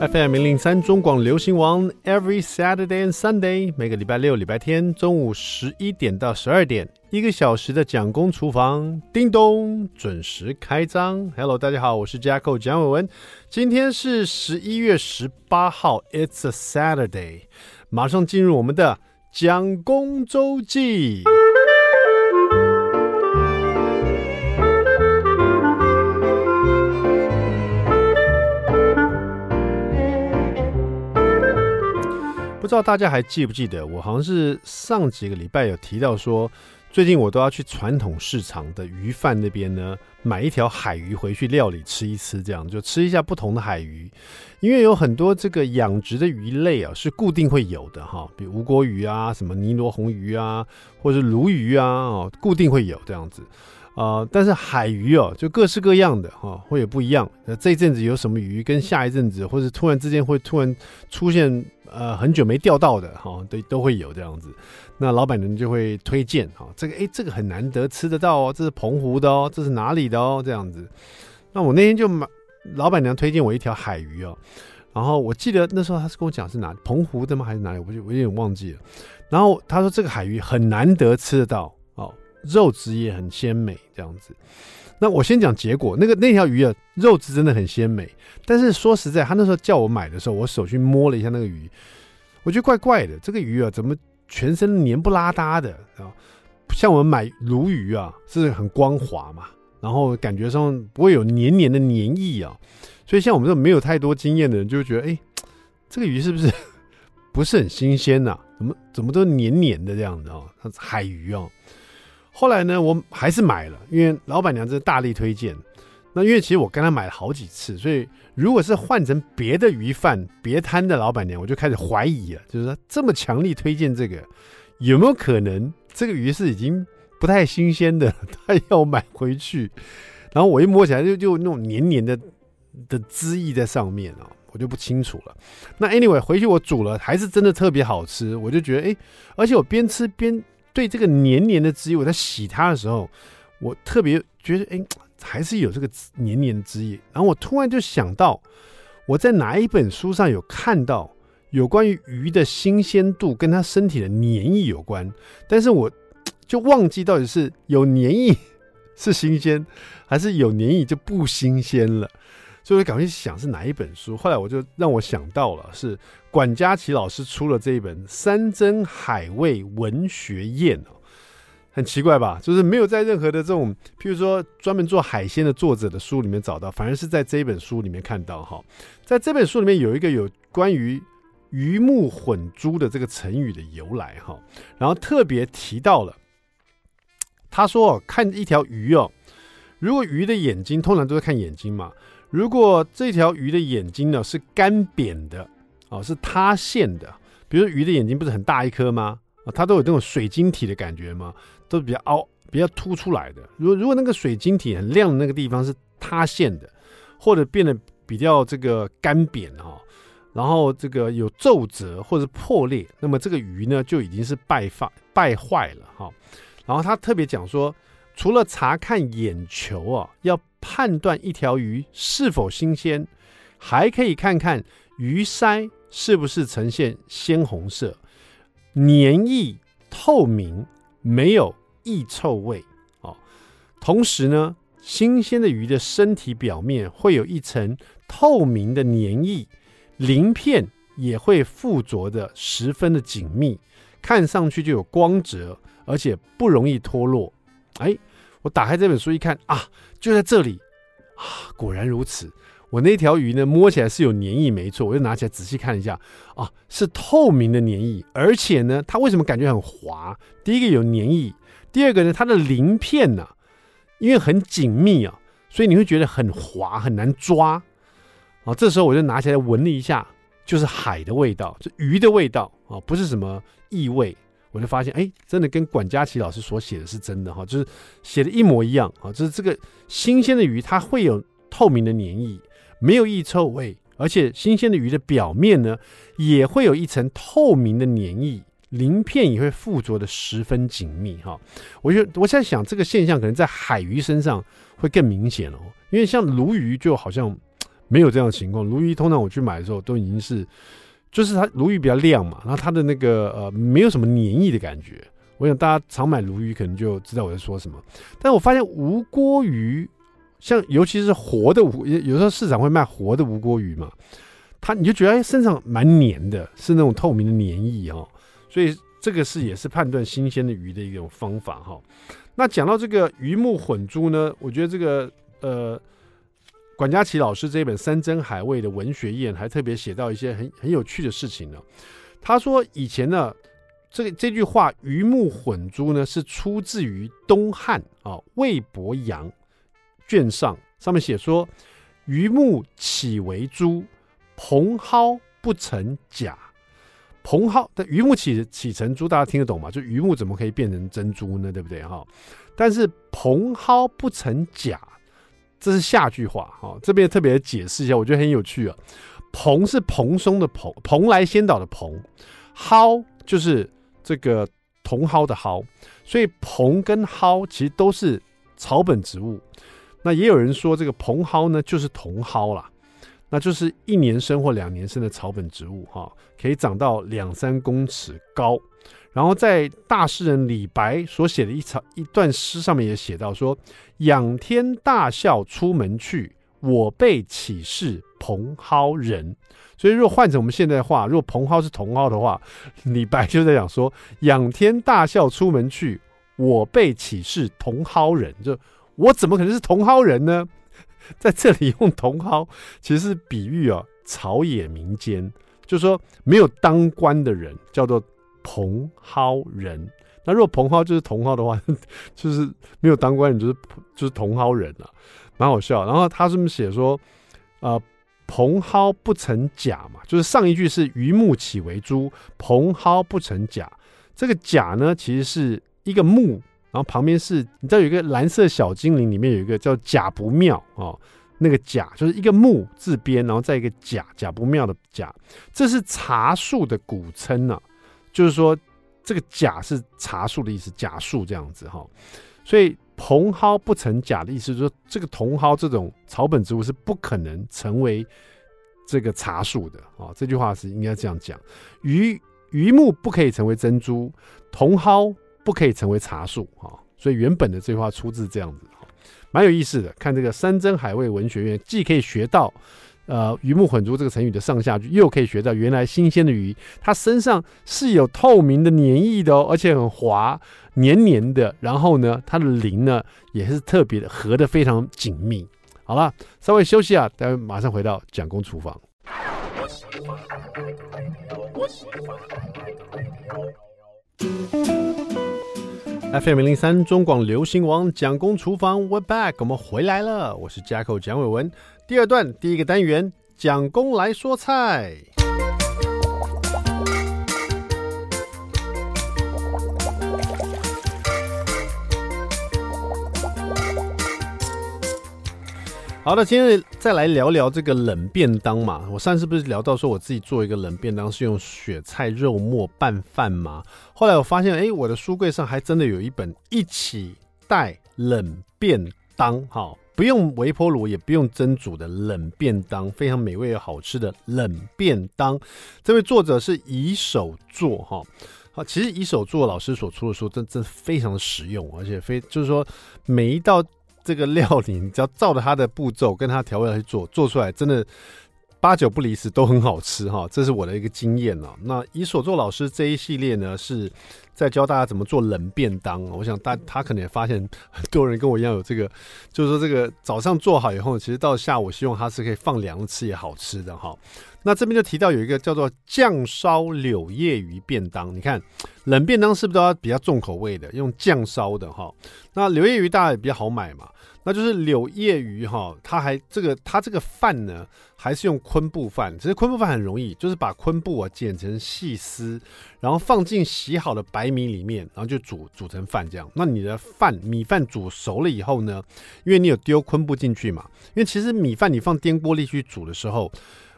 FM 零零三中广流行王，Every Saturday and Sunday，每个礼拜六、礼拜天中午十一点到十二点，一个小时的蒋公厨房，叮咚，准时开张。Hello，大家好，我是 Jacko 蒋伟文，今天是十一月十八号，It's a Saturday，马上进入我们的蒋公周记。不知道大家还记不记得，我好像是上几个礼拜有提到说，最近我都要去传统市场的鱼贩那边呢，买一条海鱼回去料理吃一吃，这样就吃一下不同的海鱼，因为有很多这个养殖的鱼类啊是固定会有的哈，比如吴郭鱼啊、什么尼罗红鱼啊，或者鲈鱼啊，哦，固定会有这样子。呃，但是海鱼哦，就各式各样的哈、会有不一样。那这一阵子有什么鱼，跟下一阵子，或者突然之间会突然出现，呃，很久没钓到的哈，都、都会有这样子。那老板娘就会推荐哈、哦，这个哎，这个很难得吃得到哦，这是澎湖的哦，这是哪里的哦，这样子。那我那天就买，老板娘推荐我一条海鱼哦，然后我记得那时候他是跟我讲是哪，澎湖的吗？还是哪里？我就我有点忘记了。然后他说这个海鱼很难得吃得到。肉质也很鲜美，这样子。那我先讲结果，那个那条鱼啊，肉质真的很鲜美。但是说实在，他那时候叫我买的时候，我手去摸了一下那个鱼，我觉得怪怪的。这个鱼啊，怎么全身黏不拉哒的啊？像我们买鲈鱼啊，是很光滑嘛，然后感觉上不会有黏黏的黏液啊。所以像我们这种没有太多经验的人，就会觉得，哎，这个鱼是不是 不是很新鲜呐？怎么怎么都黏黏的这样子啊？它海鱼啊。后来呢，我还是买了，因为老板娘真的大力推荐。那因为其实我跟她买了好几次，所以如果是换成别的鱼贩、别摊的老板娘，我就开始怀疑了，就是说这么强力推荐这个，有没有可能这个鱼是已经不太新鲜的，他要买回去？然后我一摸起来就就那种黏黏的的汁液在上面啊，我就不清楚了。那 anyway 回去我煮了，还是真的特别好吃，我就觉得哎，而且我边吃边。对这个黏黏的汁液，我在洗它的时候，我特别觉得，哎，还是有这个黏黏的汁液。然后我突然就想到，我在哪一本书上有看到有关于鱼的新鲜度跟它身体的黏液有关，但是我就忘记到底是有黏液是新鲜，还是有黏液就不新鲜了。所以我赶快去想是哪一本书，后来我就让我想到了是管家齐老师出了这一本《山珍海味文学宴》哦，很奇怪吧？就是没有在任何的这种，譬如说专门做海鲜的作者的书里面找到，反而是在这一本书里面看到哈。在这本书里面有一个有关于鱼目混珠的这个成语的由来哈，然后特别提到了，他说看一条鱼哦，如果鱼的眼睛通常都是看眼睛嘛。如果这条鱼的眼睛呢是干扁的，哦，是塌陷的，比如说鱼的眼睛不是很大一颗吗？啊，它都有这种水晶体的感觉吗？都比较凹、比较凸出来的。如如果那个水晶体很亮的那个地方是塌陷的，或者变得比较这个干扁哈，然后这个有皱褶或者破裂，那么这个鱼呢就已经是败发败坏了哈。然后他特别讲说，除了查看眼球啊，要判断一条鱼是否新鲜，还可以看看鱼鳃是不是呈现鲜红色、黏液透明、没有异臭味。哦，同时呢，新鲜的鱼的身体表面会有一层透明的黏液，鳞片也会附着的十分的紧密，看上去就有光泽，而且不容易脱落。哎，我打开这本书一看啊，就在这里啊，果然如此。我那条鱼呢，摸起来是有黏液，没错。我就拿起来仔细看一下啊，是透明的黏液，而且呢，它为什么感觉很滑？第一个有黏液，第二个呢，它的鳞片呢、因为很紧密啊，所以你会觉得很滑，很难抓。啊，这时候我就拿起来闻了一下，就是海的味道，就鱼的味道啊，不是什么异味。我就发现，哎，真的跟管家齐老师所写的是真的哈，就是写的一模一样啊。就是这个新鲜的鱼，它会有透明的黏液，没有异臭味，而且新鲜的鱼的表面呢，也会有一层透明的黏液，鳞片也会附着的十分紧密哈。我就我现在想，这个现象可能在海鱼身上会更明显哦，因为像鲈鱼就好像没有这样的情况。鲈鱼通常我去买的时候都已经是，就是它鲈鱼比较亮嘛，然后它的那个呃没有什么黏液的感觉。我想大家常买鲈鱼可能就知道我在说什么。但我发现无锅鱼，像尤其是活的无，有时候市场会卖活的吴锅鱼嘛，它你就觉得哎身上蛮黏的，是那种透明的黏液哦。所以这个是也是判断新鲜的鱼的一种方法哈。那讲到这个鱼目混珠呢，我觉得这个呃。管家齐老师这本《山珍海味》的文学宴还特别写到一些很很有趣的事情呢。他说以前呢，这个这句话“鱼目混珠”呢是出自于东汉啊魏伯阳卷上，上面写说：“鱼木岂为珠？蓬蒿不成甲。”蓬蒿的鱼木岂岂成珠？大家听得懂吗？就鱼木怎么可以变成珍珠呢？对不对哈？但是蓬蒿不成甲。这是下句话哈，这边特别解释一下，我觉得很有趣啊。蓬是蓬松的蓬，蓬莱仙岛的蓬，蒿就是这个茼蒿的蒿，所以蓬跟蒿其实都是草本植物。那也有人说这个蓬蒿呢就是茼蒿啦，那就是一年生或两年生的草本植物哈，可以长到两三公尺高。然后在大诗人李白所写的一场一段诗上面也写到说：“仰天大笑出门去，我辈岂是蓬蒿人。”所以如果换成我们现在话，如果蓬蒿是茼蒿的话，李白就在讲说：“仰天大笑出门去，我辈岂是茼蒿人？”就我怎么可能是茼蒿人呢？在这里用茼蒿其实是比喻啊草野民间，就是说没有当官的人叫做。蓬蒿人，那如果蓬蒿就是茼蒿的话，就是没有当官人，就是就是茼蒿人了，蛮好笑。然后他这么写说，呃，蓬蒿不成甲嘛，就是上一句是鱼目岂为株，蓬蒿不成甲。这个甲呢，其实是一个目，然后旁边是，你知道有一个蓝色小精灵里面有一个叫甲不妙哦，那个甲就是一个木字边，然后再一个甲，甲不妙的甲，这是茶树的古称呢、啊。就是说，这个甲是茶树的意思，假树这样子哈，所以蓬蒿不成甲的意思，就是说这个茼蒿这种草本植物是不可能成为这个茶树的啊。这句话是应该这样讲：鱼鱼目不可以成为珍珠，茼蒿不可以成为茶树哈。所以原本的这句话出自这样子，蛮有意思的。看这个山珍海味文学院，既可以学到。呃，鱼目混珠这个成语的上下句，又可以学到原来新鲜的鱼，它身上是有透明的粘液的哦，而且很滑，黏黏的。然后呢，它的鳞呢也是特别的，合得非常紧密。好了，稍微休息啊，待会马上回到蒋公厨房。FM 零零三中广流行王蒋公厨房，We're back，我们回来了，我是 jack 蒋伟文。第二段第一个单元，蒋公来说菜。好的，今天再来聊聊这个冷便当嘛。我上次不是聊到说我自己做一个冷便当是用雪菜肉末拌饭吗？后来我发现，哎，我的书柜上还真的有一本一起带冷便当，哈。不用微波炉，也不用蒸煮的冷便当，非常美味又好吃的冷便当。这位作者是以手作哈，好，其实以手作老师所出的书真真非常的实用，而且非就是说每一道这个料理，你只要照着它的步骤跟他调味来去做，做出来真的八九不离十都很好吃哈。这是我的一个经验了。那以所做老师这一系列呢是。在教大家怎么做冷便当，我想大他可能也发现很多人跟我一样有这个，就是说这个早上做好以后，其实到下午希望它是可以放凉吃也好吃的哈。那这边就提到有一个叫做酱烧柳叶鱼便当，你看冷便当是不是都要比较重口味的，用酱烧的哈？那柳叶鱼大家也比较好买嘛。那就是柳叶鱼哈，它还这个它这个饭呢，还是用昆布饭。其实昆布饭很容易，就是把昆布啊剪成细丝，然后放进洗好的白米里面，然后就煮煮成饭这样。那你的饭米饭煮熟了以后呢，因为你有丢昆布进去嘛，因为其实米饭你放电锅里去煮的时候，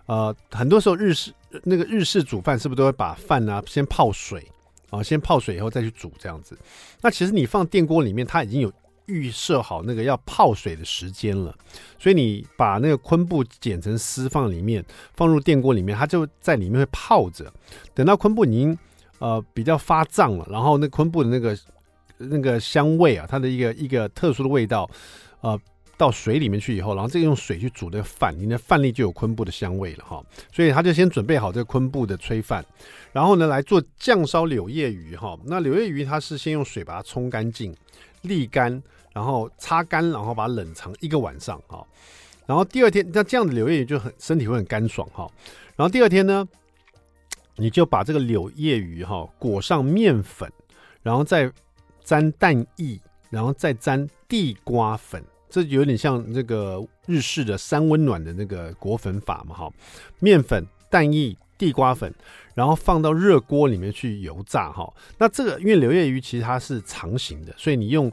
呃，很多时候日式那个日式煮饭是不是都会把饭呢先泡水啊，先泡水以后再去煮这样子？那其实你放电锅里面，它已经有。预设好那个要泡水的时间了，所以你把那个昆布剪成丝放里面，放入电锅里面，它就在里面会泡着。等到昆布已经呃比较发胀了，然后那昆布的那个那个香味啊，它的一个一个特殊的味道，呃。到水里面去以后，然后这个用水去煮的饭，你的饭粒就有昆布的香味了哈。所以他就先准备好这个昆布的炊饭，然后呢来做酱烧柳叶鱼哈。那柳叶鱼它是先用水把它冲干净、沥干，然后擦干，然后把它冷藏一个晚上哈。然后第二天，那这样的柳叶鱼就很身体会很干爽哈。然后第二天呢，你就把这个柳叶鱼哈裹上面粉，然后再沾蛋液，然后再沾地瓜粉。这有点像这个日式的三温暖的那个裹粉法嘛，哈，面粉、蛋液、地瓜粉，然后放到热锅里面去油炸，哈。那这个因为柳叶鱼其实它是长形的，所以你用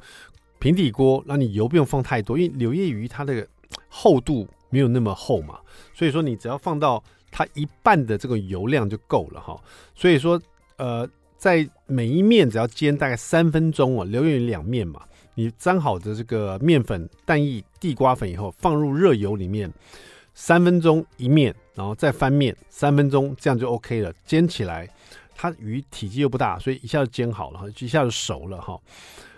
平底锅，那你油不用放太多，因为柳叶鱼它的厚度没有那么厚嘛，所以说你只要放到它一半的这个油量就够了，哈。所以说，呃，在每一面只要煎大概三分钟哦，柳叶鱼两面嘛。你沾好的这个面粉、蛋液、地瓜粉以后，放入热油里面，三分钟一面，然后再翻面三分钟，这样就 OK 了。煎起来，它鱼体积又不大，所以一下就煎好了，一下就熟了哈。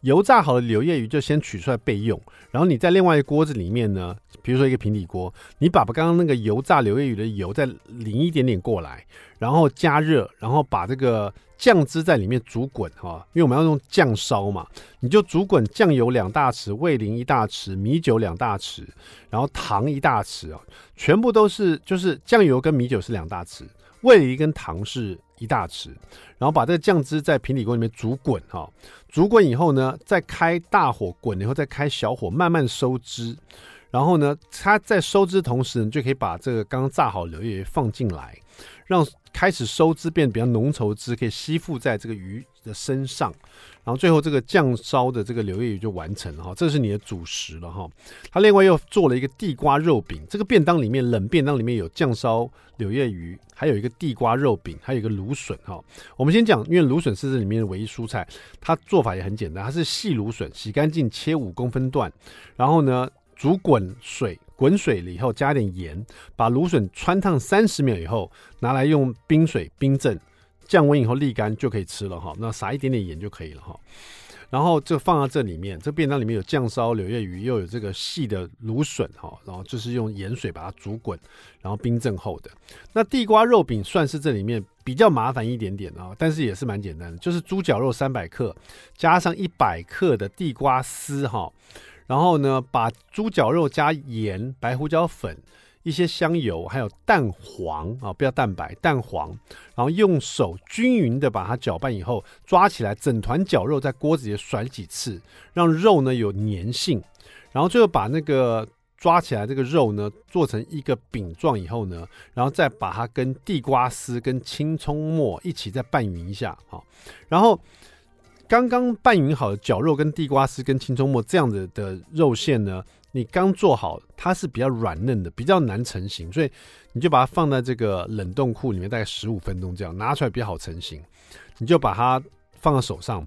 油炸好的柳叶鱼就先取出来备用，然后你在另外一个锅子里面呢，比如说一个平底锅，你把刚刚那个油炸柳叶鱼的油再淋一点点过来，然后加热，然后把这个酱汁在里面煮滚哈，因为我们要用酱烧嘛，你就煮滚酱油两大匙，味淋一大匙，米酒两大匙，然后糖一大匙啊，全部都是就是酱油跟米酒是两大匙，味淋跟糖是一大匙，然后把这个酱汁在平底锅里面煮滚哈。煮滚以后呢，再开大火滚然后，再开小火慢慢收汁，然后呢，它在收汁的同时，你就可以把这个刚刚炸好的鱼放进来，让开始收汁变得比较浓稠汁，可以吸附在这个鱼的身上。然后最后这个酱烧的这个柳叶鱼就完成了哈，这是你的主食了哈。他另外又做了一个地瓜肉饼，这个便当里面冷便当里面有酱烧柳叶鱼，还有一个地瓜肉饼，还有一个芦笋哈。我们先讲，因为芦笋是这里面的唯一蔬菜，它做法也很简单，它是细芦笋，洗干净切五公分段，然后呢煮滚水，滚水了以后加点盐，把芦笋汆烫三十秒以后，拿来用冰水冰镇。降温以后沥干就可以吃了哈，那撒一点点盐就可以了哈。然后就放到这里面，这便当里面有酱烧柳叶鱼，又有这个细的芦笋哈，然后就是用盐水把它煮滚，然后冰镇后的。那地瓜肉饼算是这里面比较麻烦一点点啊，但是也是蛮简单的，就是猪脚肉三百克，加上一百克的地瓜丝哈，然后呢把猪脚肉加盐、白胡椒粉。一些香油，还有蛋黄啊，不要蛋白，蛋黄，然后用手均匀的把它搅拌以后，抓起来，整团绞肉在锅子里甩几次，让肉呢有粘性，然后最后把那个抓起来这个肉呢做成一个饼状以后呢，然后再把它跟地瓜丝跟青葱末一起再拌匀一下，好，然后。刚刚拌匀好的绞肉跟地瓜丝跟青葱末这样子的肉馅呢，你刚做好，它是比较软嫩的，比较难成型，所以你就把它放在这个冷冻库里面，大概十五分钟这样拿出来比较好成型。你就把它放在手上，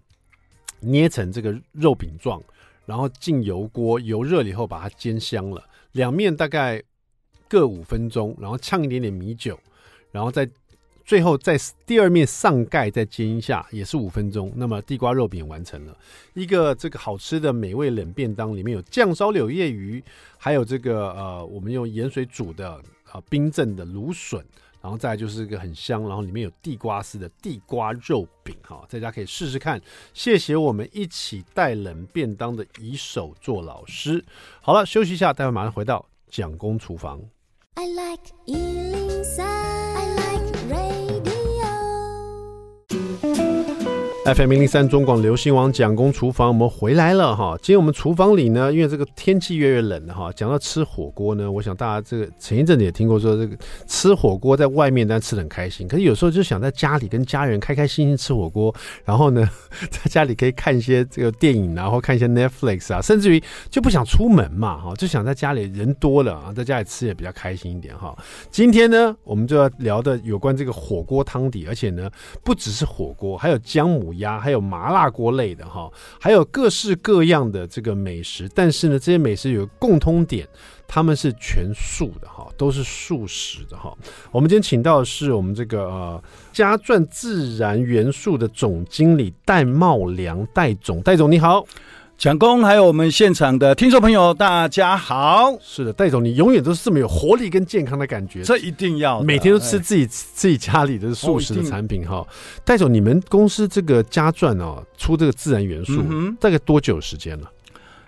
捏成这个肉饼状，然后进油锅，油热了以后把它煎香了，两面大概各五分钟，然后呛一点点米酒，然后再。最后在第二面上盖再煎一下，也是五分钟。那么地瓜肉饼完成了一个这个好吃的美味冷便当，里面有酱烧柳叶鱼，还有这个呃我们用盐水煮的啊、冰镇的芦笋，然后再就是一个很香，然后里面有地瓜丝的地瓜肉饼哈，大家可以试试看。谢谢我们一起带冷便当的以手做老师。好了，休息一下，待会马上回到蒋公厨房。I like FM 零零三中广流行网蒋公厨房，我们回来了哈。今天我们厨房里呢，因为这个天气越来越冷了哈。讲到吃火锅呢，我想大家这个前一阵子也听过说，这个吃火锅在外面但吃得很开心，可是有时候就想在家里跟家人开开心心吃火锅，然后呢，在家里可以看一些这个电影，然后看一些 Netflix 啊，甚至于就不想出门嘛哈，就想在家里人多了啊，在家里吃也比较开心一点哈。今天呢，我们就要聊的有关这个火锅汤底，而且呢，不只是火锅，还有姜母。鸭，还有麻辣锅类的哈，还有各式各样的这个美食。但是呢，这些美食有共通点，他们是全素的哈，都是素食的哈。我们今天请到的是我们这个呃嘉钻自然元素的总经理戴茂良戴总，戴总你好。蒋工，还有我们现场的听众朋友，大家好。是的，戴总，你永远都是这么有活力跟健康的感觉。这一定要每天都吃自己、哎、自己家里的素食的产品哈。戴、哦、总，你们公司这个家传哦，出这个自然元素，嗯、大概多久时间了？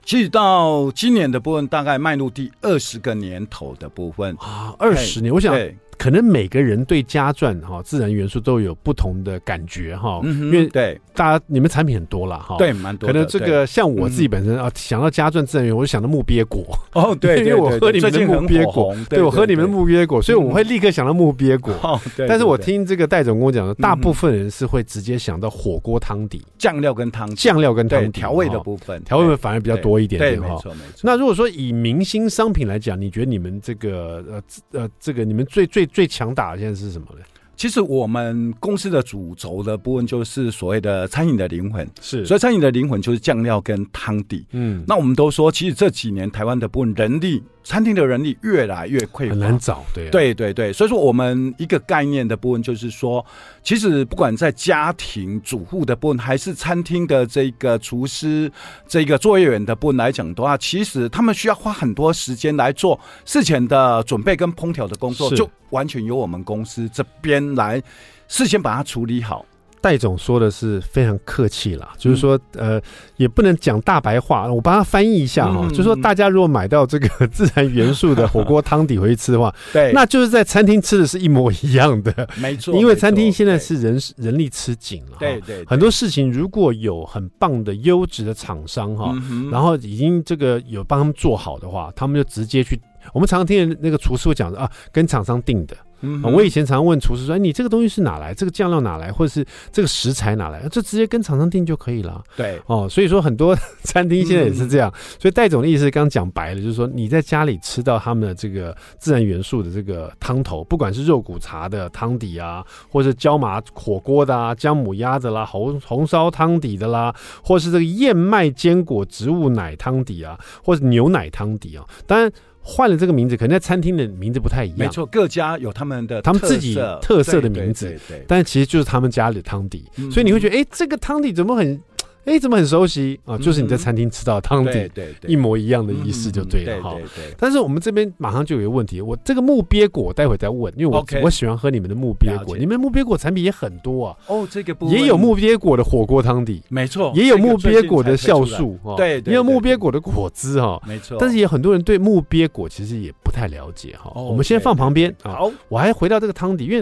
其实到今年的部分，大概迈入第二十个年头的部分啊，二十年，我想。可能每个人对加钻哈自然元素都有不同的感觉哈，嗯，因为对大家你们产品很多了哈，对，蛮多。可能这个像我自己本身啊，想到加钻自然元素，我就想到木鳖果哦，对，因为我喝你们的木鳖果，对我喝你们的木鳖果，所以我会立刻想到木鳖果。哦，对。但是我听这个戴总跟我讲的，大部分人是会直接想到火锅汤底、酱料跟汤酱料跟汤底调味的部分，调味反而比较多一点，对，没错。那如果说以明星商品来讲，你觉得你们这个呃呃这个你们最最最强打的现在是什么呢？其实我们公司的主轴的部分就是所谓的餐饮的灵魂，是，所以餐饮的灵魂就是酱料跟汤底。嗯，那我们都说，其实这几年台湾的部分人力。餐厅的人力越来越匮乏，很难找。对、啊，对对对，所以说我们一个概念的部分就是说，其实不管在家庭主妇的部分，还是餐厅的这个厨师、这个作业员的部分来讲的话，其实他们需要花很多时间来做事前的准备跟烹调的工作，就完全由我们公司这边来事先把它处理好。戴总说的是非常客气啦，就是说，呃，也不能讲大白话，我帮他翻译一下哈，就是说，大家如果买到这个自然元素的火锅汤底回去吃的话，对，那就是在餐厅吃的是一模一样的，没错，因为餐厅现在是人人力吃紧了，对对，很多事情如果有很棒的优质的厂商哈，然后已经这个有帮他们做好的话，他们就直接去，我们常常听那个厨师会讲的啊，跟厂商订的。嗯，我以前常问厨师说：“哎，你这个东西是哪来？这个酱料哪来？或者是这个食材哪来？就直接跟厂商订就可以了。”对，哦，所以说很多 餐厅现在也是这样。嗯、所以戴总的意思刚讲白了，就是说你在家里吃到他们的这个自然元素的这个汤头，不管是肉骨茶的汤底啊，或是椒麻火锅的啊，姜母鸭的啦，红红烧汤底的啦，或是这个燕麦坚果植物奶汤底啊，或是牛奶汤底啊，当然。换了这个名字，可能在餐厅的名字不太一样。没错，各家有他们的他们自己特色的名字，对对对对，但其实就是他们家里的汤底，嗯，所以你会觉得，哎，这个汤底怎么很？哎，怎么很熟悉啊？就是你在餐厅吃到汤底，对对，一模一样的意思就对了哈。但是我们这边马上就有一个问题，我这个木鳖果待会再问，因为我我喜欢喝你们的木鳖果，你们木鳖果产品也很多啊。哦，这个也有木鳖果的火锅汤底，没错，也有木鳖果的酵素，对，也有木鳖果的果汁哈，没错。但是也很多人对木鳖果其实也不太了解哈。我们先放旁边啊。好，我还回到这个汤底，因为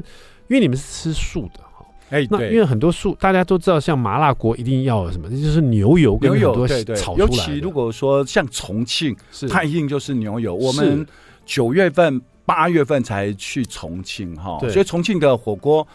因为你们是吃素的。哎，那因为很多素，大家都知道，像麻辣锅一定要有什么，那就是牛油跟很多炒出来的。尤其如果说像重庆，它一定就是牛油。我们九月份、八月份才去重庆哈，所以重庆的火锅。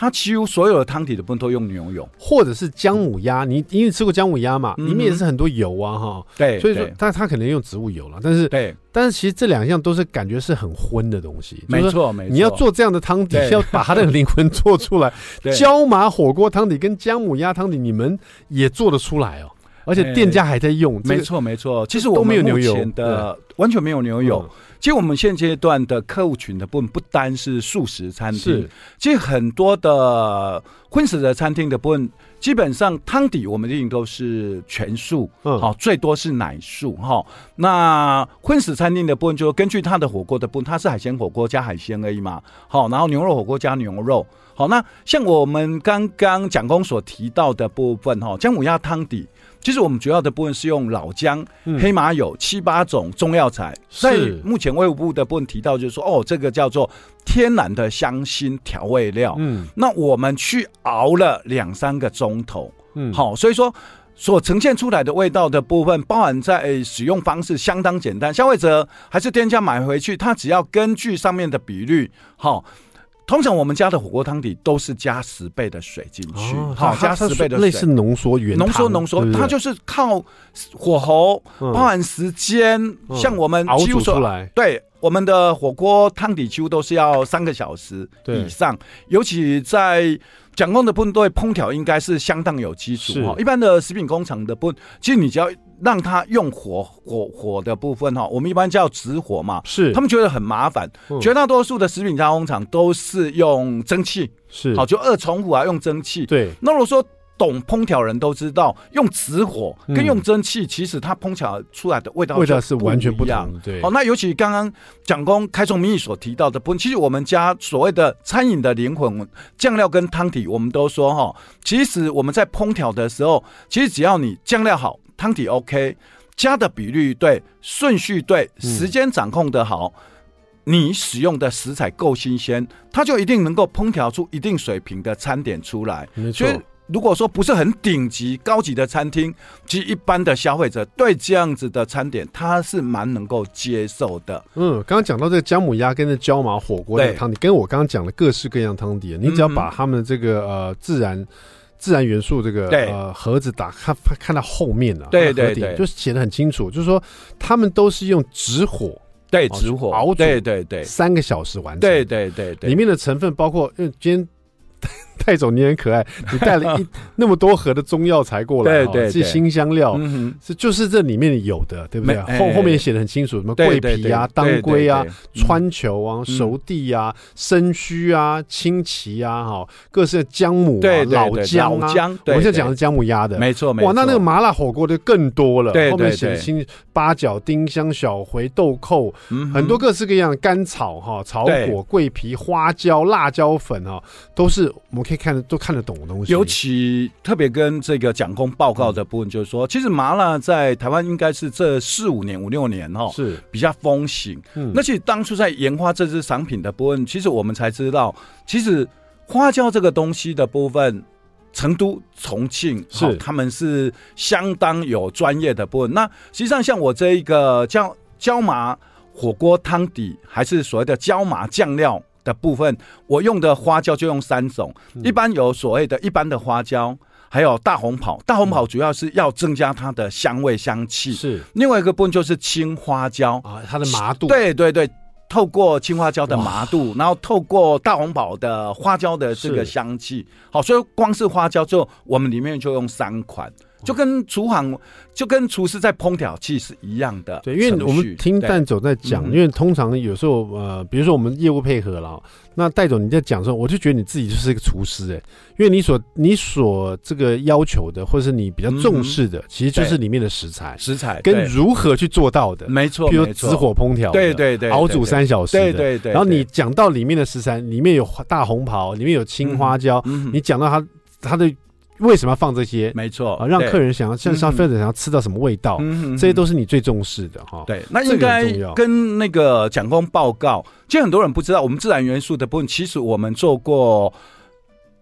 它几乎所有的汤底的部分都用牛油，或者是姜母鸭。你因为吃过姜母鸭嘛，里面也是很多油啊，哈。对，所以说，但它可能用植物油了。但是，对，但是其实这两项都是感觉是很荤的东西。没错，没错。你要做这样的汤底，要把它的灵魂做出来。椒麻火锅汤底跟姜母鸭汤底，你们也做得出来哦。而且店家还在用。没错，没错。其实我们目前的完全没有牛油。其实我们现阶段的客户群的部分不单是素食餐厅，是其实很多的荤食的餐厅的部分，基本上汤底我们一定都是全素，嗯，好，最多是奶素哈。那荤食餐厅的部分就根据它的火锅的部分，它是海鲜火锅加海鲜而已嘛，好，然后牛肉火锅加牛肉，好，那像我们刚刚蒋工所提到的部分哈，姜母鸭汤底。其实我们主要的部分是用老姜、嗯、黑麻油七八种中药材。在目前卫福部的部分提到，就是说，哦，这个叫做天然的香辛调味料。嗯，那我们去熬了两三个钟头。嗯，好，所以说所呈现出来的味道的部分，包含在使用方式相当简单，消费者还是店家买回去，他只要根据上面的比率，好。通常我们家的火锅汤底都是加十倍的水进去，好、哦，加十倍的水，类似浓缩原浓缩浓缩，它就是靠火候，包含时间、嗯，像我们熬煮出来，对。我们的火锅汤底几乎都是要三个小时以上，尤其在蒋公的部分对烹调应该是相当有基础哈。一般的食品工厂的部分，其实你只要让它用火火火的部分哈，我们一般叫直火嘛，是他们觉得很麻烦。绝大多数的食品加工厂都是用蒸汽，是好就二重釜啊，用蒸汽。对，那如果说。懂烹调人都知道，用直火跟用蒸汽，其实它烹调出来的味道味道是完全不一样。对，好，那尤其刚刚蒋工开宗明义所提到的部分，其实我们家所谓的餐饮的灵魂酱料跟汤底，我们都说哈，其实我们在烹调的时候，其实只要你酱料好，汤底 OK，加的比率对，顺序对，时间掌控的好，你使用的食材够新鲜，它就一定能够烹调出一定水平的餐点出来。没错。如果说不是很顶级、高级的餐厅，其实一般的消费者对这样子的餐点，他是蛮能够接受的。嗯，刚刚讲到这个姜母鸭跟这椒麻火锅的汤底，跟我刚刚讲的各式各样汤底，你只要把他们这个呃自然自然元素这个呃盒子打开，看到后面啊，对对对，就是写的很清楚，就是说他们都是用直火，对直火熬煮，对对对，三个小时完成，对对对对，里面的成分包括，因为今天。戴总，你很可爱，你带了一那么多盒的中药材过来，对对，是辛香料，嗯，是就是这里面有的，对不对？后后面写的很清楚，什么桂皮啊、当归啊、川芎啊、熟地啊、生须啊、青芪啊，哈，各式的姜母啊、老姜啊，我们现在讲的是姜母鸭的，没错，没错。哇，那那个麻辣火锅就更多了，后面写的清八角、丁香、小茴、豆蔻，很多各式各样的甘草哈、草果、桂皮、花椒、辣椒粉哈，都是我们可以。看得都看得懂的东西，尤其特别跟这个蒋公报告的部分，就是说，嗯、其实麻辣在台湾应该是这四五年、五六年哈，是比较风行。嗯，那其实当初在研发这支商品的部分，其实我们才知道，其实花椒这个东西的部分，成都、重庆是他们是相当有专业的部分。那实际上，像我这一个椒椒麻火锅汤底，还是所谓的椒麻酱料。的部分，我用的花椒就用三种，一般有所谓的一般的花椒，还有大红袍。大红袍主要是要增加它的香味香气，是。另外一个部分就是青花椒。啊，它的麻度，对对对，透过青花椒的麻度，然后透过大红袍的花椒的这个香气，好，所以光是花椒就我们里面就用三款。就跟厨房，就跟厨师在烹调其实是一样的。对，因为我们听戴总在讲，因为通常有时候呃，比如说我们业务配合了，那戴总你在讲的时候，我就觉得你自己就是一个厨师哎、欸，因为你所你所这个要求的，或者是你比较重视的，其实就是里面的食材，食材跟如何去做到的，没错，比如直火烹调，对对对，熬煮三小时，对对对，然后你讲到里面的食材，里面有大红袍，里面有青花椒，你讲到它它的。为什么要放这些？没错啊，让客人想要，像消费者想要吃到什么味道，嗯、这些都是你最重视的哈。对，那应该跟那个蒋工报告。其实很多人不知道，我们自然元素的部分，其实我们做过。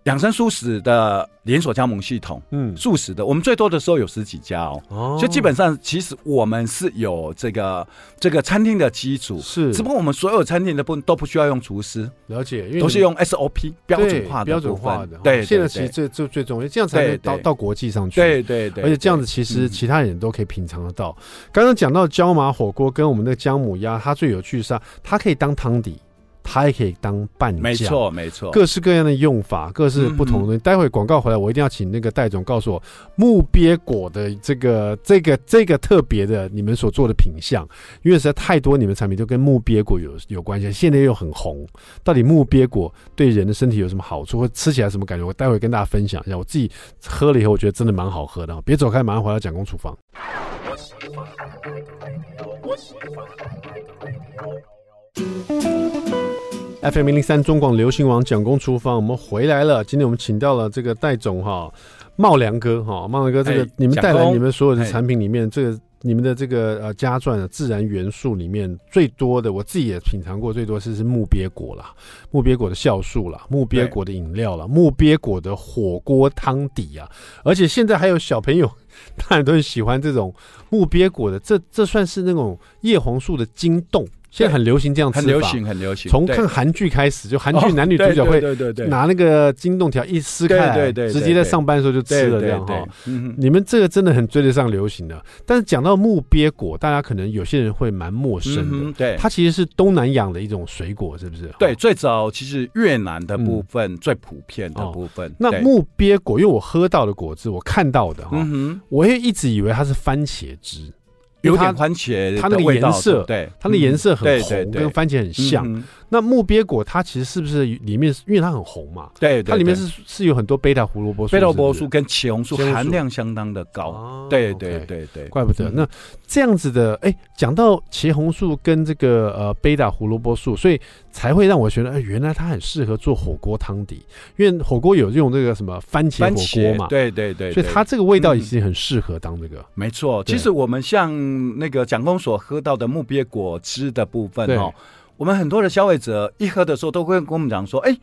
养生素食的连锁加盟系统，嗯，素食的，我们最多的时候有十几家哦，哦，就基本上其实我们是有这个这个餐厅的基础，是，只不过我们所有餐厅的部分都不需要用厨师，了解，因为都是用 SOP 标准化的标准化的，对，现在其实这这最重要，这样才能到到国际上去，对对对，而且这样子其实其他人都可以品尝得到。刚刚讲到椒麻火锅跟我们的姜母鸭，它最有趣的是它可以当汤底。它也可以当拌酱，没错没错，各式各样的用法，各式不同的东西。嗯、待会广告回来，我一定要请那个戴总告诉我木鳖果的这个这个这个特别的你们所做的品相，因为实在太多你们产品都跟木鳖果有有关系，现在又很红。到底木鳖果对人的身体有什么好处，或吃起来什么感觉？我待会跟大家分享一下。我自己喝了以后，我觉得真的蛮好喝的。别走开，马上回到蒋工厨房。FM 零零三中广流行网蒋公厨房，我们回来了。今天我们请到了这个戴总哈，茂良哥哈，茂良哥，这个你们带来你们所有的产品里面，这个你们的这个呃加钻的自然元素里面最多的，我自己也品尝过最多是是木鳖果啦，木鳖果的酵素啦，木鳖果的饮料啦，木鳖果的火锅汤底啊，而且现在还有小朋友，当然都很喜欢这种木鳖果的，这这算是那种叶黄素的晶冻。现在很流行这样吃法，很流行，很流行。从看韩剧开始，就韩剧男女主角会拿那个金动条一撕开来，直接在上班的时候就吃了这样哈。你们这个真的很追得上流行的。但是讲到木鳖果，大家可能有些人会蛮陌生的。对，它其实是东南亚的一种水果，是不是？对，最早其实越南的部分最普遍的部分。那木鳖果，因为我喝到的果汁，我看到的哈，我也一直以为它是番茄汁。有点番茄，它那个颜色，对，它的颜色很红，跟番茄很像。那木鳖果它其实是不是里面，因为它很红嘛？对，它里面是是有很多贝塔胡萝卜素，贝塔胡萝卜素跟茄红素含量相当的高。对对对对，怪不得。那这样子的，哎，讲到茄红素跟这个呃贝塔胡萝卜素，所以才会让我觉得，哎，原来它很适合做火锅汤底，因为火锅有用这个什么番茄火锅嘛。对对对，所以它这个味道已经很适合当这个。没错，其实我们像那个蒋公所喝到的木鳖果汁的部分哦。我们很多的消费者一喝的时候都会跟我们讲说：“哎，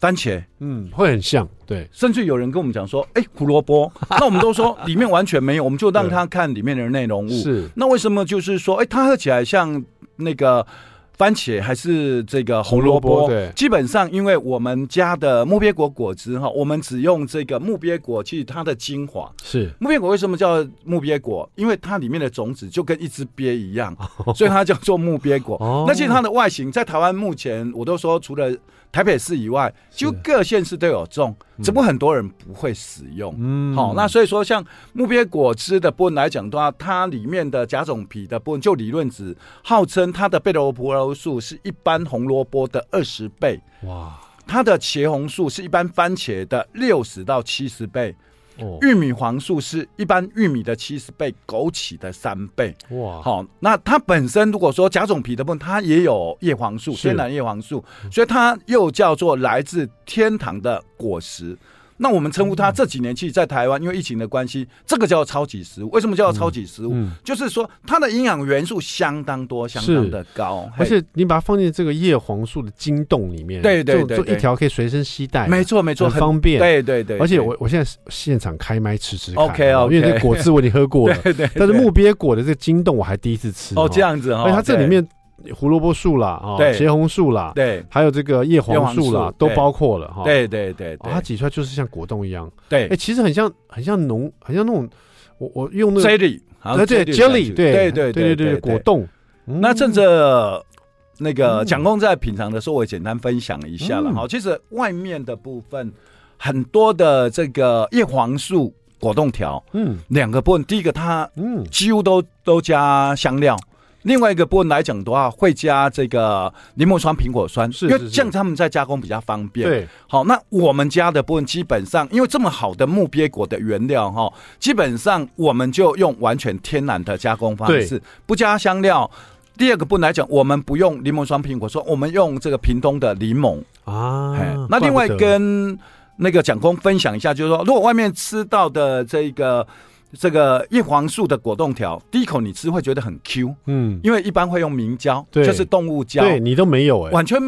番茄，嗯，会很像，对。”甚至有人跟我们讲说：“哎，胡萝卜。”那我们都说里面完全没有，我们就让他看里面的内容物。是。那为什么就是说，哎，它喝起来像那个？番茄还是这个红萝卜？对，基本上因为我们家的木鳖果果汁哈，我们只用这个木鳖果，其实它的精华是木鳖果。为什么叫木鳖果？因为它里面的种子就跟一只鳖一样，所以它叫做木鳖果。那其实它的外形在台湾目前我都说，除了台北市以外，就各县市都有种。只不过很多人不会使用，嗯，好，那所以说像木鳖果汁的部分来讲的话，它里面的甲种皮的部分，就理论值号称它的贝萝卜素是一般红萝卜的二十倍，哇，它的茄红素是一般番茄的六十到七十倍。玉米黄素是一般玉米的七十倍，枸杞的三倍。哇，好，那它本身如果说甲种皮的部分，它也有叶黄素，天然叶黄素，所以它又叫做来自天堂的果实。那我们称呼它这几年其实在台湾，因为疫情的关系，这个叫超级食物。为什么叫做超级食物？嗯嗯、就是说它的营养元素相当多，相当的高，而且你把它放进这个叶黄素的晶冻里面，对对对，一条可以随身携带，没错没错，很方便。对对对，而且我我现在现场开麦吃吃看，OK 哦，因为这果汁我已经喝过了，对对。但是木鳖果的这个晶冻我还第一次吃哦，这样子哦，而且它这里面。胡萝卜素啦，啊，茄红素啦，对，还有这个叶黄素啦，都包括了哈。对对对，它挤出来就是像果冻一样。对，哎，其实很像，很像浓，很像那种，我我用那个 jelly，对对 jelly，对对对对对果冻。那趁着那个蒋公在品尝的时候，我简单分享一下了哈。其实外面的部分很多的这个叶黄素果冻条，嗯，两个部分，第一个它嗯。几乎都都加香料。另外一个部分来讲的话，会加这个柠檬酸、苹果酸，是，是，是因为这样他们在加工比较方便。对，好，那我们家的部分基本上，因为这么好的木鳖果的原料哈，基本上我们就用完全天然的加工方式，不加香料。第二个部分来讲，我们不用柠檬酸、苹果酸，我们用这个屏东的柠檬啊。那另外跟那个蒋工分享一下，就是说，如果外面吃到的这个。这个叶黄素的果冻条，第一口你吃会觉得很 Q，嗯，因为一般会用明胶，对。就是动物胶，对你都没有哎、欸，完全。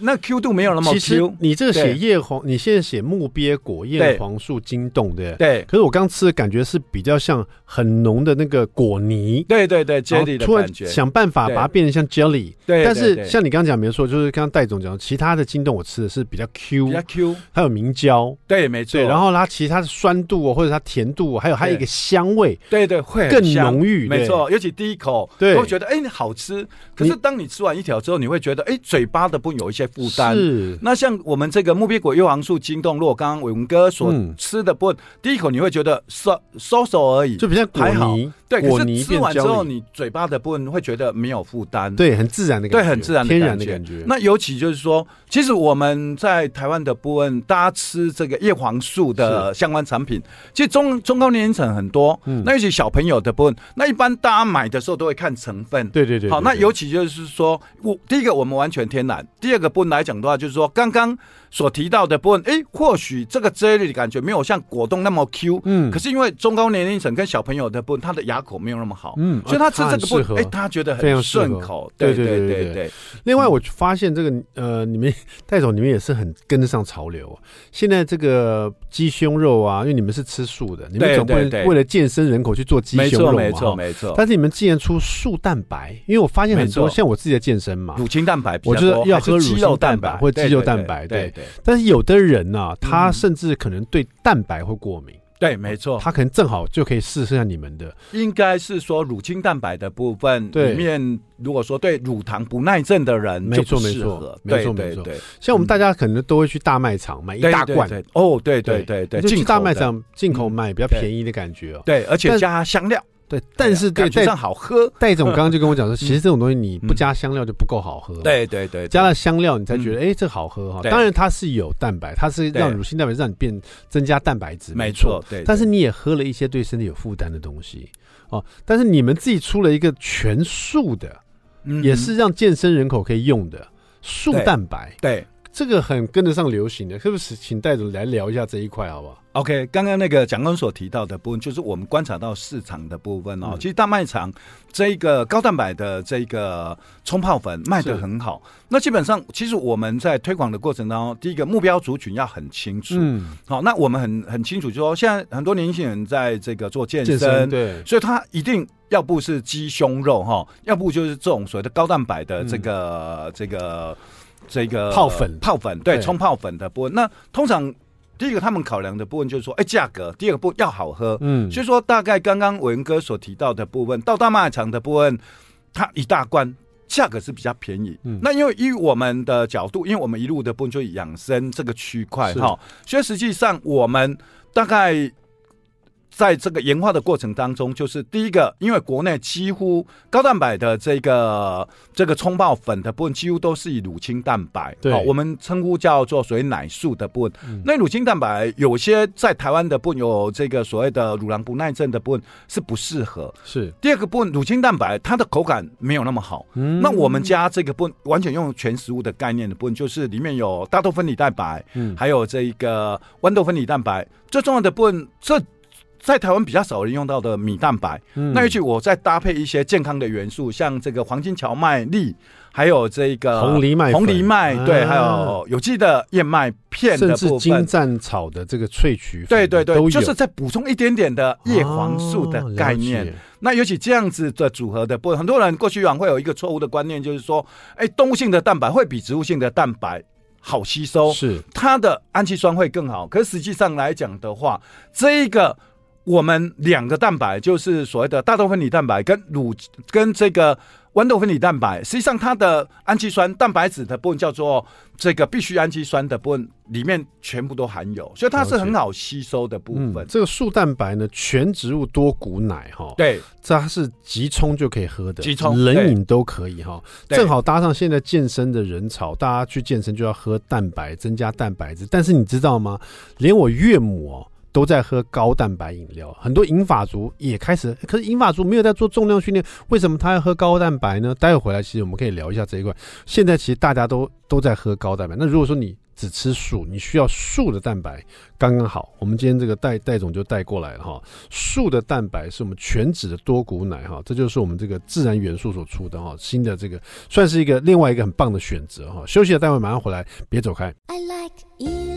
那 Q 度没有那么 Q。其实你这个写叶黄，你现在写木鳖果叶黄素晶冻，对对。可是我刚吃的感觉是比较像很浓的那个果泥，对对对，jelly 的感觉。想办法把它变成像 jelly。对。但是像你刚刚讲没错，就是刚刚戴总讲，其他的晶冻我吃的是比较 Q，比较 Q，还有明胶，对，没错。然后它其他的酸度或者它甜度，还有还有一个香味，对对，会更浓郁，没错。尤其第一口，对，会觉得哎，你好吃。可是当你吃完一条之后，你会觉得哎，嘴巴的部分有一些负担。是。那像我们这个木皮果叶黄素金冻，如果刚刚伟文哥所吃的部分，第一口你会觉得收收手而已，就比较果泥。对，可是吃完之后，你嘴巴的部分会觉得没有负担，对，很自然的感觉，对，很自然、天然的感觉。那尤其就是说，其实我们在台湾的部分，大家吃这个叶黄素的相关产品，其实中中高年龄层很多。嗯，那尤其小朋友的部分，那一般大家买的时候都会看成分。对对对。好，那尤其就是说，我第一个我们完全天然，第二个部分来讲的话，就是说刚刚所提到的部分，哎，或许这个啫喱的感觉没有像果冻那么 Q，嗯，可是因为中高年龄层跟小朋友的部分，他的牙口没有那么好，嗯，所以他吃这个部分，哎，他觉得很顺口，对对对对对。另外，我发现这个呃，你们戴总你们也是很跟得上潮流啊。现在这个鸡胸肉啊，因为你们是吃素的，你们总不能为了健身人口去做鸡胸肉嘛，没错没错。但是你们既然出素蛋白，因为我发现很多像我自己的健身嘛，乳清蛋白，我觉得要喝乳清蛋白或者鸡肉蛋白，对对。但是有的人呢，他甚至可能对蛋白会过敏。对，没错，他可能正好就可以试试下你们的，应该是说乳清蛋白的部分里面，如果说对乳糖不耐症的人，没错没错，没错没错。像我们大家可能都会去大卖场买一大罐，哦，对对对对，去大卖场进口买比较便宜的感觉哦，对，而且加香料。对，但是对，感觉上好喝。戴总刚刚就跟我讲说，其实这种东西你不加香料就不够好喝。对对对，加了香料你才觉得哎，这好喝哈。当然它是有蛋白，它是让乳清蛋白让你变增加蛋白质，没错。对，但是你也喝了一些对身体有负担的东西哦。但是你们自己出了一个全素的，也是让健身人口可以用的素蛋白。对。这个很跟得上流行的，是不是？请戴总来聊一下这一块，好不好？OK，刚刚那个蒋工所提到的部分，就是我们观察到市场的部分哦。嗯、其实大卖场这一个高蛋白的这个冲泡粉卖的很好。那基本上，其实我们在推广的过程当中，第一个目标族群要很清楚。嗯。好，那我们很很清楚，就是说现在很多年轻人在这个做健身，健身对，所以他一定要不是鸡胸肉哈，要不就是这种所谓的高蛋白的这个、嗯、这个。这个泡粉，泡粉对。冲泡粉的部分，那通常第一个他们考量的部分就是说，哎，价格；第二个部分要好喝，嗯，所以说大概刚刚文哥所提到的部分，到大卖场的部分，它一大罐价格是比较便宜。嗯，那因为以我们的角度，因为我们一路的部分就养生这个区块哈，所以实际上我们大概。在这个研发的过程当中，就是第一个，因为国内几乎高蛋白的这个这个冲泡粉的部分，几乎都是以乳清蛋白，对，我们称呼叫做所谓奶素的部分。嗯、那乳清蛋白有些在台湾的部分有这个所谓的乳糖不耐症的部分是不适合。是第二个部分，乳清蛋白它的口感没有那么好。嗯，那我们家这个部分完全用全食物的概念的部分，就是里面有大豆分离蛋白，嗯，还有这个豌豆分离蛋白。最重要的部分，这。在台湾比较少人用到的米蛋白，嗯、那尤其我再搭配一些健康的元素，像这个黄金荞麦粒，还有这个红藜麦，红藜麦对，还有有机的燕麦片的部分，甚至金盏草的这个萃取，对对对，就是再补充一点点的叶黄素的概念。哦、那尤其这样子的组合的部分，很多人过去往会有一个错误的观念，就是说，哎，动物性的蛋白会比植物性的蛋白好吸收，是它的氨基酸会更好。可是实际上来讲的话，这一个。我们两个蛋白就是所谓的大豆分离蛋白跟乳跟这个豌豆分离蛋白，实际上它的氨基酸蛋白质的部分叫做这个必需氨基酸的部分里面全部都含有，所以它是很好吸收的部分。嗯、这个素蛋白呢，全植物多谷奶哈，对，这它是即冲就可以喝的，即冲冷饮都可以哈，正好搭上现在健身的人潮，大家去健身就要喝蛋白，增加蛋白质。但是你知道吗？连我岳母哦。都在喝高蛋白饮料，很多银发族也开始。可是银发族没有在做重量训练，为什么他要喝高蛋白呢？待会回来，其实我们可以聊一下这一块。现在其实大家都都在喝高蛋白。那如果说你只吃素，你需要素的蛋白，刚刚好。我们今天这个戴戴总就带过来了哈。素的蛋白是我们全脂的多谷奶哈，这就是我们这个自然元素所出的哈，新的这个算是一个另外一个很棒的选择哈。休息了，待会马上回来，别走开。I like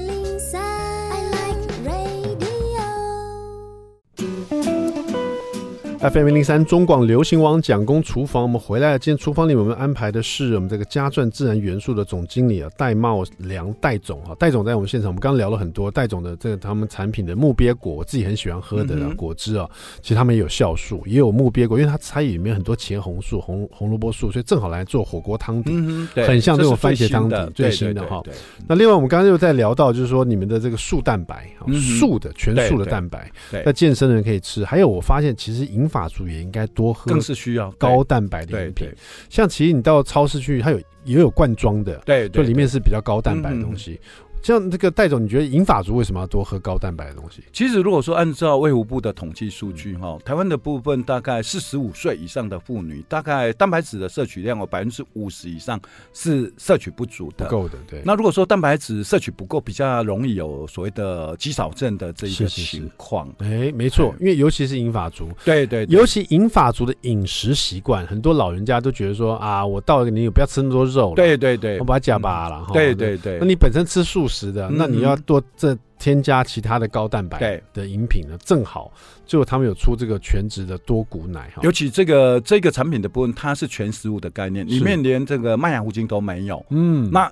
FM 零零三中广流行网蒋工厨房，我们回来了。今天厨房里我们安排的是我们这个嘉钻自然元素的总经理啊，戴茂良戴总哈，戴总在我们现场。我们刚刚聊了很多戴总的这个他们产品的木鳖果，我自己很喜欢喝的果汁啊。其实他们也有酵素，也有木鳖果，因为它菜里面很多茄红素、红红萝卜素，所以正好来做火锅汤底，很像这种番茄汤底，最新的哈。那另外我们刚刚又在聊到，就是说你们的这个素蛋白，素的全素的蛋白，那健身的人可以吃。还有我发现其实饮法族也应该多喝，更是需要高蛋白的饮品。像其实你到超市去，它有也有罐装的，对，就里面是比较高蛋白的东西。像这个戴总，你觉得银发族为什么要多喝高蛋白的东西？其实如果说按照卫福部的统计数据哈，台湾的部分大概四十五岁以上的妇女，大概蛋白质的摄取量有百分之五十以上是摄取不足的，不够的。对。那如果说蛋白质摄取不够，比较容易有所谓的肌少症的这一个情况。哎，没错，因为尤其是银发族，对对，尤其银发族的饮食习惯，很多老人家都觉得说啊，我到了个年龄不要吃那么多肉了，对对对，我把它加巴了哈。对对对，那你本身吃素食的，那你要多这添加其他的高蛋白的饮品呢，正好，最后他们有出这个全脂的多谷奶哈，尤其这个这个产品的部分，它是全食物的概念，里面连这个麦芽糊精都没有。嗯，那。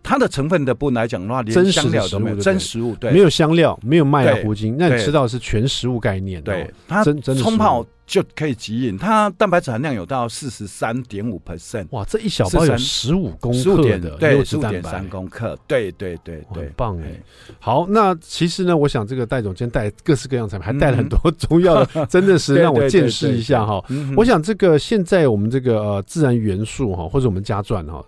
它的成分的部分来讲的话，连香料都没有，真食物对，没有香料，没有麦芽糊精，那你吃到的是全食物概念。对，它真真冲泡就可以吸引，它蛋白质含量有到四十三点五 percent。哇，这一小包有十五公克的优质蛋白，三公克，对对对对，很棒哎。好，那其实呢，我想这个戴总监带各式各样产品，还带了很多中药的，真的是 让我见识一下哈。我想这个现在我们这个呃自然元素哈，或者我们家传哈，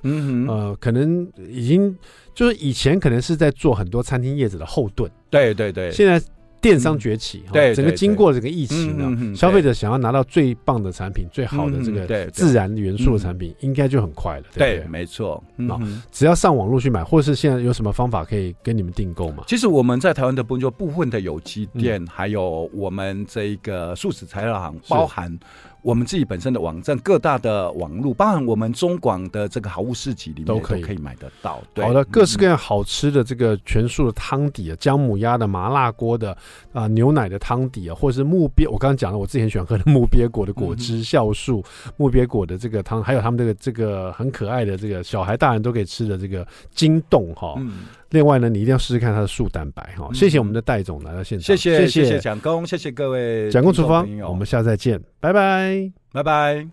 呃，可能已经就是以前可能是在做很多餐厅业者的后盾，对对对，现在。电商崛起，对整个经过这个疫情呢，消费者想要拿到最棒的产品、最好的这个自然元素的产品，应该就很快了。对，没错。啊，只要上网络去买，或是现在有什么方法可以跟你们订购吗？其实我们在台湾的部分，就部分的有机店，还有我们这一个素食材料行，包含。我们自己本身的网站，各大的网络，包含我们中广的这个好物市集里面都可以可以买得到。对，好的，各式各样好吃的这个全素的汤底啊，姜母鸭的、麻辣锅的啊、呃，牛奶的汤底啊，或者是木鳖，我刚刚讲了，我自己很喜欢喝的木鳖果的果汁、酵素、木鳖果的这个汤，还有他们这个这个很可爱的这个小孩大人都可以吃的这个金冻哈。另外呢，你一定要试试看它的素蛋白哈。谢谢我们的戴总来到现场，谢谢谢谢蒋工，谢谢各位蒋工厨房，我们下次再见，拜拜。拜拜。